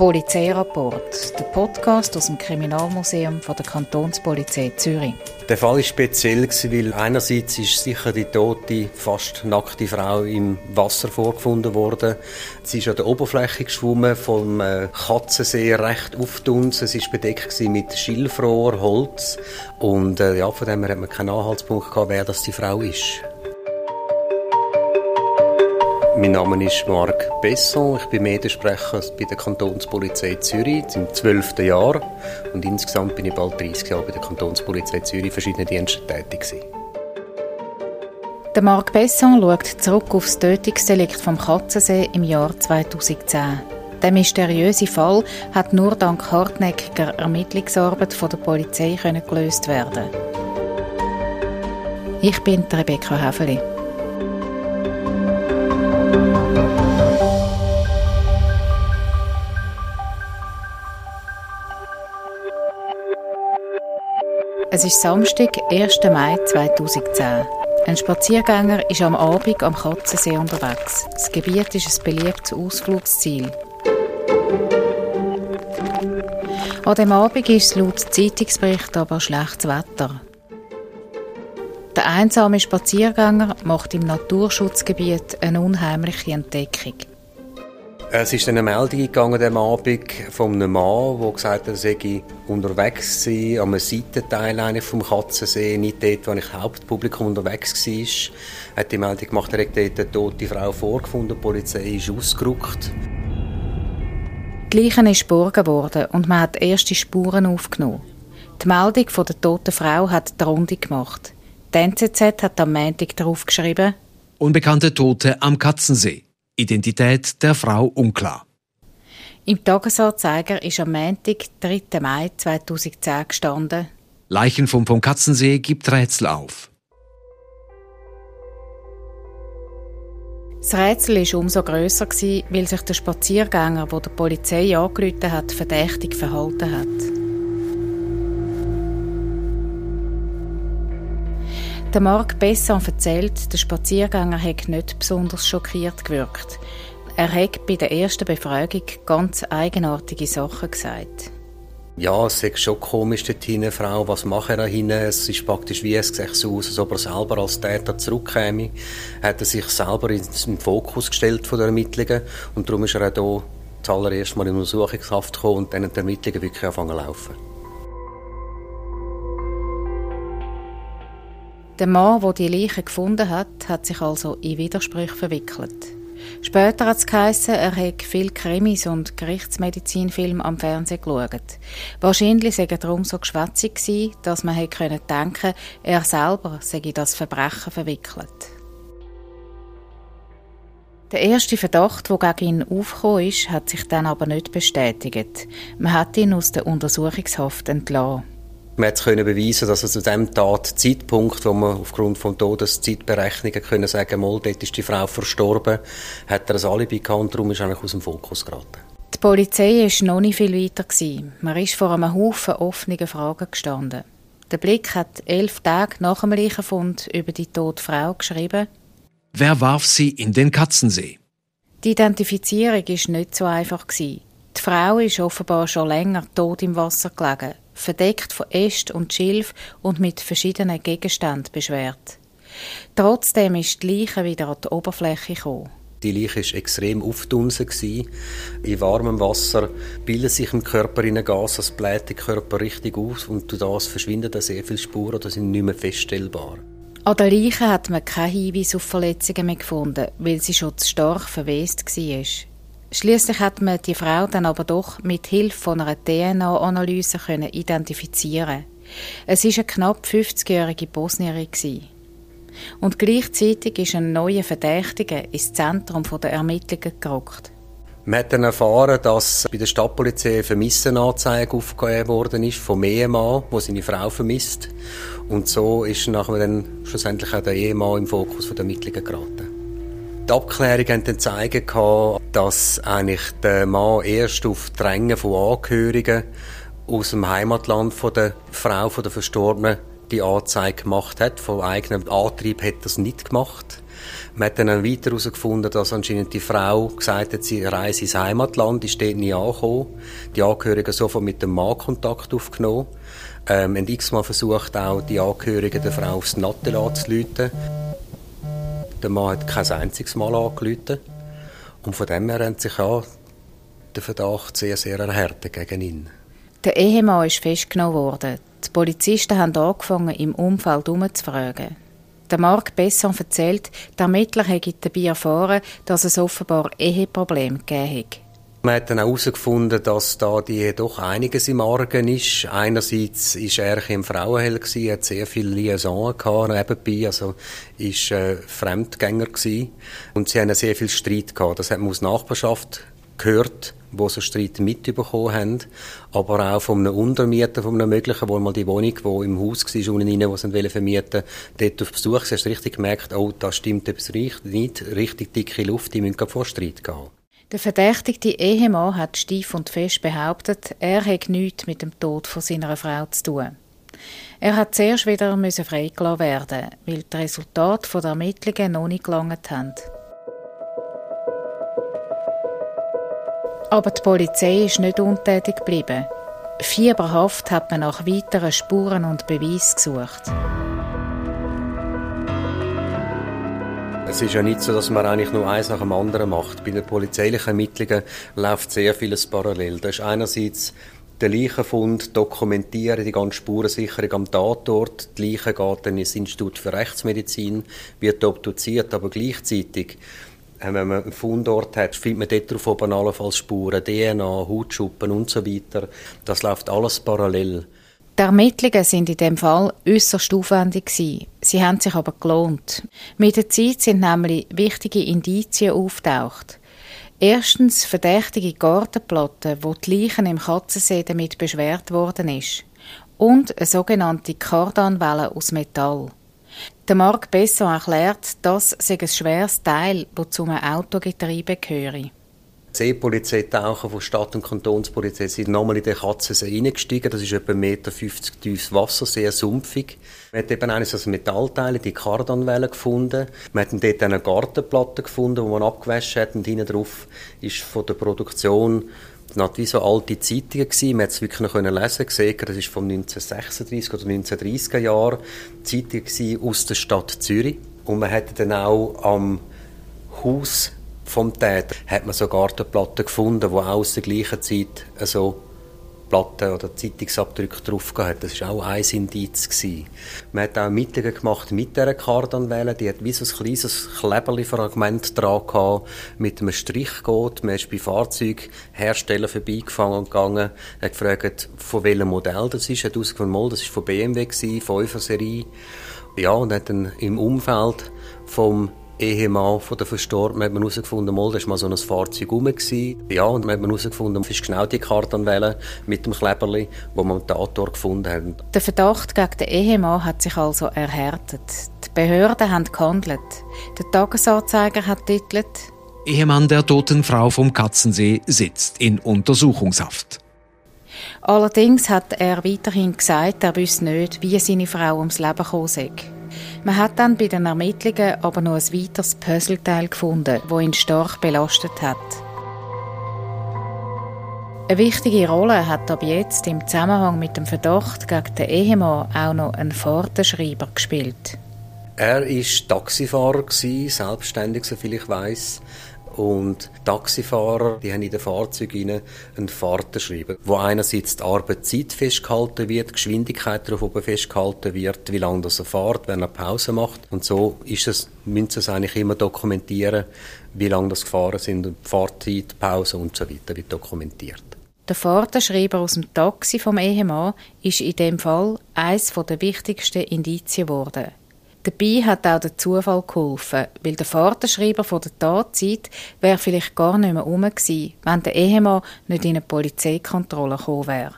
Polizeirapport, der Podcast aus dem Kriminalmuseum von der Kantonspolizei Zürich. Der Fall war speziell, weil einerseits ist sicher die tote, fast nackte Frau im Wasser vorgefunden worden. Sie ist an der Oberfläche geschwommen, vom äh, Katzensee recht auftunsen. Sie war bedeckt mit Schilfrohr, Holz. Und äh, ja, von dem her hat man keinen Anhaltspunkt gehabt, wer das die Frau ist. Mein Name ist Marc Besson, ich bin Mediensprecher bei der Kantonspolizei Zürich im zwölften Jahr und insgesamt bin ich bald 30 Jahre bei der Kantonspolizei Zürich in verschiedenen Diensten tätig gewesen. Der Marc Besson schaut zurück auf das Tötungsdelikt vom Katzensee im Jahr 2010. Der mysteriöse Fall hat nur dank hartnäckiger Ermittlungsarbeit von der Polizei gelöst werden. Ich bin Rebecca Häfeli. Es ist Samstag, 1. Mai 2010. Ein Spaziergänger ist am Abend am Katzensee unterwegs. Das Gebiet ist ein beliebtes Ausflugsziel. An dem Abend ist es laut Zeitungsbericht aber schlechtes Wetter. Der einsame Spaziergänger macht im Naturschutzgebiet eine unheimliche Entdeckung. Es ist eine Meldung gegangen am Abend von einem Mann, der gesagt hat, er sei unterwegs war, am Seitenteil vom Katzensee, nicht dort, wo ich Hauptpublikum unterwegs war. Er hat die Meldung gemacht, er hat dort eine tote Frau vorgefunden, die Polizei ist ausgerückt. Die Leiche ist geborgen worden und man hat erste Spuren aufgenommen. Die Meldung von der toten Frau hat die Runde gemacht. Die NZZ hat am Montag darauf geschrieben, Unbekannte Tote am Katzensee. Identität der Frau unklar. Im Tagesanzeiger ist am Montag, 3. Mai 2010 gestanden. Leichenfund vom Katzensee gibt Rätsel auf. Das Rätsel war umso grösser, weil sich der Spaziergänger, der der Polizei angerufen hat, verdächtig verhalten hat. Der Marc Besson erzählt, der Spaziergänger hätte nicht besonders schockiert gewirkt. Er hat bei der ersten Befragung ganz eigenartige Sachen gesagt. Ja, es ist schon komisch dort hinten, Frau, was macht er da hinten? Es ist praktisch wie, es sieht so aus, als ob er selber als Täter zurückkäme. Hat er sich selber in den Fokus gestellt von den Ermittlungen und darum ist er auch hier zuallererst mal in Untersuchungshaft gekommen und dann die Ermittlungen wirklich angefangen zu laufen. Der Mann, der die Leiche gefunden hat, hat sich also in Widersprüche verwickelt. Später hat es geheißen, er hätte viele Krimis und Gerichtsmedizinfilme am Fernsehen geschaut. Wahrscheinlich sei er darum so geschwätzig gewesen, dass man hätte können denken, er selber sei in das Verbrechen verwickelt. Der erste Verdacht, der gegen ihn aufgekommen ist, hat sich dann aber nicht bestätigt. Man hat ihn aus der Untersuchungshaft entlassen. Man konnte beweisen, dass er zu dem Tatzeitpunkt, wo man aufgrund von Todeszeitberechnungen können sagen, mal, dort ist die Frau verstorben, hat er ein Alibi gehabt und darum ist er aus dem Fokus geraten. Die Polizei war noch nicht viel weiter. Man ist vor einem Haufen offener Fragen gestanden. Der Blick hat elf Tage nach dem Leichenfund über die tote Frau geschrieben. Wer warf sie in den Katzensee? Die Identifizierung war nicht so einfach. Die Frau ist offenbar schon länger tot im Wasser gelegen verdeckt von Äst und Schilf und mit verschiedenen Gegenständen beschwert. Trotzdem ist die Leiche wieder an die Oberfläche gekommen. Die Leiche war extrem aufdunsen. In warmem Wasser bildet sich im Körper in Gas, das bläht den Körper richtig auf und durch das verschwinden dann sehr viele Spuren oder sind nicht mehr feststellbar. An der Leiche hat man keine Hinweise auf Verletzungen mehr gefunden, weil sie schon zu stark verwest war. Schließlich hat man die Frau dann aber doch mit Hilfe einer DNA-Analyse identifizieren. Es ist eine knapp 50-jährige Bosnierin Und gleichzeitig ist ein neuer Verdächtiger ins Zentrum der Ermittlungen gerückt. Man hat dann erfahren, dass bei der Stadtpolizei eine Vermissenanzeige aufgegeben worden ist vom Ehemann, der seine Frau vermisst. Und so ist dann schlussendlich auch der Ehemann im Fokus der Ermittlungen geraten. Die Abklärungen haben dann gezeigt, dass eigentlich der Mann erst auf Drängen von Angehörigen aus dem Heimatland von der Frau, von der Verstorbenen, die Anzeige gemacht hat. Von eigenem Antrieb hat es nicht gemacht. Man hat dann weiter herausgefunden, dass anscheinend die Frau gesagt hat, sie reise ins Heimatland, ist dort nie angekommen. Die Angehörigen sofort mit dem Mann Kontakt aufgenommen. Ähm, und x-mal versucht auch, die Angehörigen der Frau aufs Nattel anzuleiten. Der Mann hat kein einziges Mal angerufen. Und von dem her hat sich auch der Verdacht sehr, sehr erhärtet gegen ihn. Der Ehemann ist festgenommen worden. Die Polizisten haben angefangen, im Umfeld herumzufragen. Der Marc Besson erzählt, der Ermittler hätte dabei erfahren, dass es offenbar Eheprobleme gegeben hat. Man hat dann auch herausgefunden, dass da die doch einiges im Argen ist. Einerseits ist er im Frauenhell gewesen, hat sehr viele Liaison gehabt nebenbei, also ist äh, Fremdgänger gewesen. Und sie haben sehr viel Streit gehabt. Das hat man aus Nachbarschaft gehört, wo so Streit mitbekommen haben, aber auch von einem Untermieter, von einem möglichen, wo mal die Wohnung, die im Haus war, unten rein, wo sie vermieten dort auf Besuch, sie hast richtig gemerkt, oh, da stimmt etwas nicht, richtig dicke Luft, die müssen vor Streit gehen. Der verdächtigte Ehemann hat steif und fest behauptet, er hätte nichts mit dem Tod von seiner Frau zu tun. Er hat zuerst wieder freigelassen werden, weil die Resultate der Ermittlungen noch nicht gelangt haben. Aber die Polizei ist nicht untätig geblieben. Fieberhaft hat man nach weiteren Spuren und Beweisen gesucht. Es ist ja nicht so, dass man eigentlich nur eins nach dem anderen macht. Bei den polizeilichen Ermittlungen läuft sehr vieles parallel. Da ist einerseits der Leichenfund dokumentieren, die ganze Spurensicherung am Tatort. Die Leiche geht dann ins Institut für Rechtsmedizin, wird obduziert, aber gleichzeitig wenn man einen Fundort hat, findet man dort drauf oben allenfalls Spuren, DNA, Hautschuppen und so weiter. Das läuft alles parallel. Die Ermittlungen sind in dem Fall äußerst aufwendig gewesen. Sie haben sich aber gelohnt. Mit der Zeit sind nämlich wichtige Indizien auftaucht. Erstens verdächtige Gartenplatten, wo die Leichen im Katzensee damit beschwert worden ist. Und eine sogenannte Kardanwelle aus Metall. Der Marc Besson erklärt, das sei ein schweres Teil, das zum Autogetriebe gehöre. Die Seepolizei-Taucher von Stadt- und Kantonspolizei sind nochmal in den Katzensee reingestiegen. Das ist etwa 1,50 Meter tiefes Wasser, sehr sumpfig. Man hat eben eines also Metallteile, die Kardanwelle gefunden. Man hat dort eine Gartenplatte gefunden, die man abgewaschen hat. Und hinten drauf ist von der Produktion noch wie so alte Zeitungen gewesen. Man hat es wirklich noch lesen gesehen. Das ist von 1936 oder 1930er Jahren. Zeitung aus der Stadt Zürich. Und man hat dann auch am Haus vom Täter hat man sogar Gartenplatten gefunden, wo auch der gleichen Zeit so Platten oder Zeitungsabdrücke drauf hat. Das war auch ein Indiz. Gewesen. Man hat auch Ermittlungen gemacht mit dieser Kardanwelle. Die hat wie so ein kleines Kleberli-Fragment dran gehabt, mit einem Strichcode. Man ist bei Fahrzeugherstellern vorbeigefangen und gegangen, hat gefragt, von welchem Modell das ist. Hat herausgefunden, das war von BMW, 5er-Serie. Ja, und hat dann im Umfeld vom Ehemann von der Verstorbenen hat man herausgefunden, mal, da war mal so ein Fahrzeug rum. Ja, und man hat herausgefunden, es ist genau die Kartanwelle mit dem Kleberli, wo man am Tatort gefunden hat. Der Verdacht gegen den Ehemann hat sich also erhärtet. Die Behörden haben gehandelt. Der Tagesanzeiger hat titelt Ehemann der toten Frau vom Katzensee sitzt in Untersuchungshaft. Allerdings hat er weiterhin gesagt, er wüsste nicht, wie seine Frau ums Leben gekommen sei. Man hat dann bei den Ermittlungen aber noch ein weiteres Puzzleteil gefunden, wo ihn stark belastet hat. Eine wichtige Rolle hat ab jetzt im Zusammenhang mit dem Verdacht gegen den Ehemann auch noch ein Fahrtenschreiber gespielt. Er war Taxifahrer, selbstständig, soviel ich weiß. Und Taxifahrer, die haben in den Fahrzeugen einen Fahrtenschreiber, wo einerseits die Arbeitszeit festgehalten wird, die Geschwindigkeit darauf oben festgehalten wird, wie lange das er fährt, wenn er Pause macht. Und so ist es, müssen sie es eigentlich immer dokumentieren, wie lange das gefahren sind, die Fahrzeit, Pause und so weiter wird dokumentiert. Der Fahrtenschreiber aus dem Taxi vom Ehemann ist in dem Fall eines der wichtigsten Indizien geworden. Dabei hat auch der Zufall geholfen, weil der Fahrtenschreiber von der Tatzeit wäre vielleicht gar nicht mehr rum gewesen, wenn der Ehemann nicht in eine Polizeikontrolle gekommen wäre.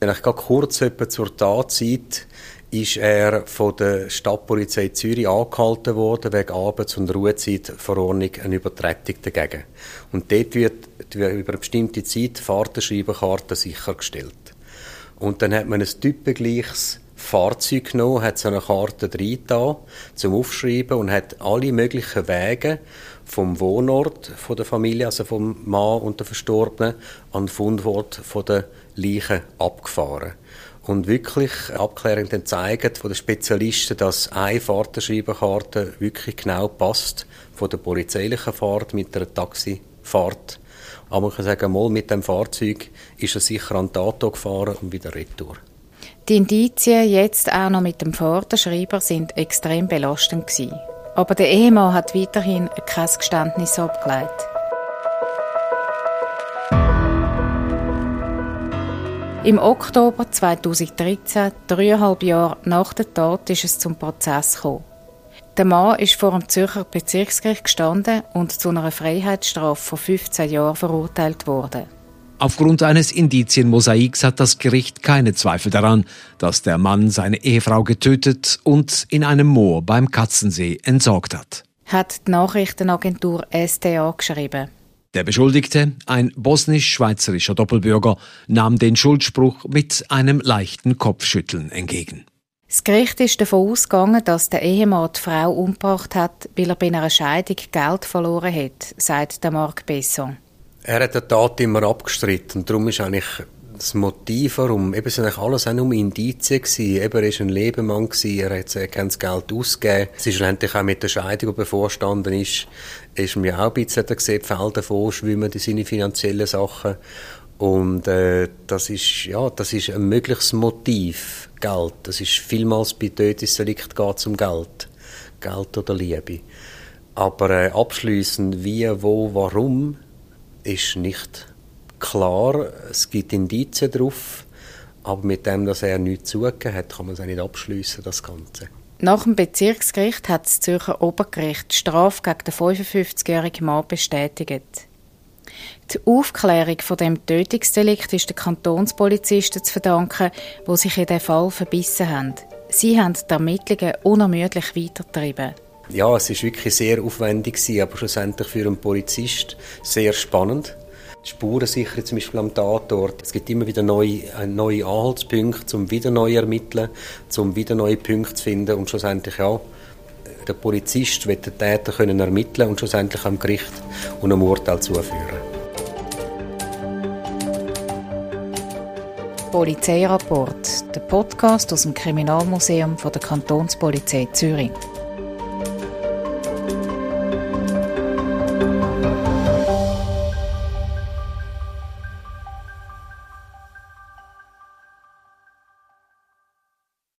Ich gehe kurz zur Tatzeit ist er von der Stadtpolizei Zürich angehalten worden wegen Arbeits- und Ruhezeitverordnung eine Übertretung dagegen. Und dort wird über eine bestimmte Zeit Fahrtenschreiberkarte sichergestellt. Und dann hat man ein typengleiches Fahrzeug genommen, hat so eine Karte reingetan zum Aufschreiben und hat alle möglichen Wege vom Wohnort von der Familie, also vom Mann und der Verstorbenen, an den Fundort von der Leichen abgefahren. Und wirklich abklärend dann zeigen von den Spezialisten, dass eine Fahrtenschreibenkarte wirklich genau passt von der polizeilichen Fahrt mit der Taxifahrt. Aber man kann sagen, mal mit dem Fahrzeug ist er sicher an den Tato gefahren und wieder retour. Die Indizien jetzt auch noch mit dem Fahrtenschreiber sind extrem belastend gewesen. Aber der Ehemann hat weiterhin kein Geständnis abgelegt. Im Oktober 2013, dreieinhalb Jahre nach der Tat, ist es zum Prozess gekommen. Der Mann ist vor dem Zürcher Bezirksgericht gestanden und zu einer Freiheitsstrafe von 15 Jahren verurteilt worden. Aufgrund eines Indizienmosaiks hat das Gericht keine Zweifel daran, dass der Mann seine Ehefrau getötet und in einem Moor beim Katzensee entsorgt hat. Hat die Nachrichtenagentur STA geschrieben. Der Beschuldigte, ein bosnisch-schweizerischer Doppelbürger, nahm den Schuldspruch mit einem leichten Kopfschütteln entgegen. Das Gericht ist davon ausgegangen, dass der Ehemann die Frau umgebracht hat, weil er bei einer Scheidung Geld verloren hat, sagt der Marc Besson. Er hat die Tat immer abgestritten. Darum ist eigentlich das Motiv, warum, eben sind eigentlich alles auch nur Indizien gewesen. Eben, er war ein Lebemann gewesen, er hat das Geld ausgegeben. Es ist schlussendlich auch mit der Scheidung, die bevorstanden ist, ist mir auch ein bisschen, gesehen, die Felder vorschwimmen, die seine finanziellen Sachen. Und äh, das ist ja, das ist ein mögliches Motiv, Geld. Das ist vielmals bei Tötungsdelikt geht um Geld, Geld oder Liebe. Aber äh, abschließend wie, wo, warum ist nicht klar. Es gibt Indizien darauf, aber mit dem, dass er nichts zugegeben hat, kann man es auch nicht abschließen, das Ganze. Nach dem Bezirksgericht hat das Zürcher Obergericht die Strafe gegen den 55-jährigen Mann bestätigt. Die Aufklärung von dem Tötungsdelikt ist den Kantonspolizisten zu verdanken, wo sich in den Fall verbissen haben. Sie haben die Ermittlungen unermüdlich weitergetrieben. Ja, es ist wirklich sehr aufwendig aber schlussendlich für einen Polizist sehr spannend. Die Spurensicherung zum Beispiel am Tatort. Es gibt immer wieder neue, äh, neue Anhaltspunkte, um wieder neu ermitteln, um wieder neue Punkte zu finden und schlussendlich ja, der Polizist wird den Täter können ermitteln und schlussendlich am Gericht und am Urteil zuführen. Polizeirapport, der Podcast aus dem Kriminalmuseum von der Kantonspolizei Zürich.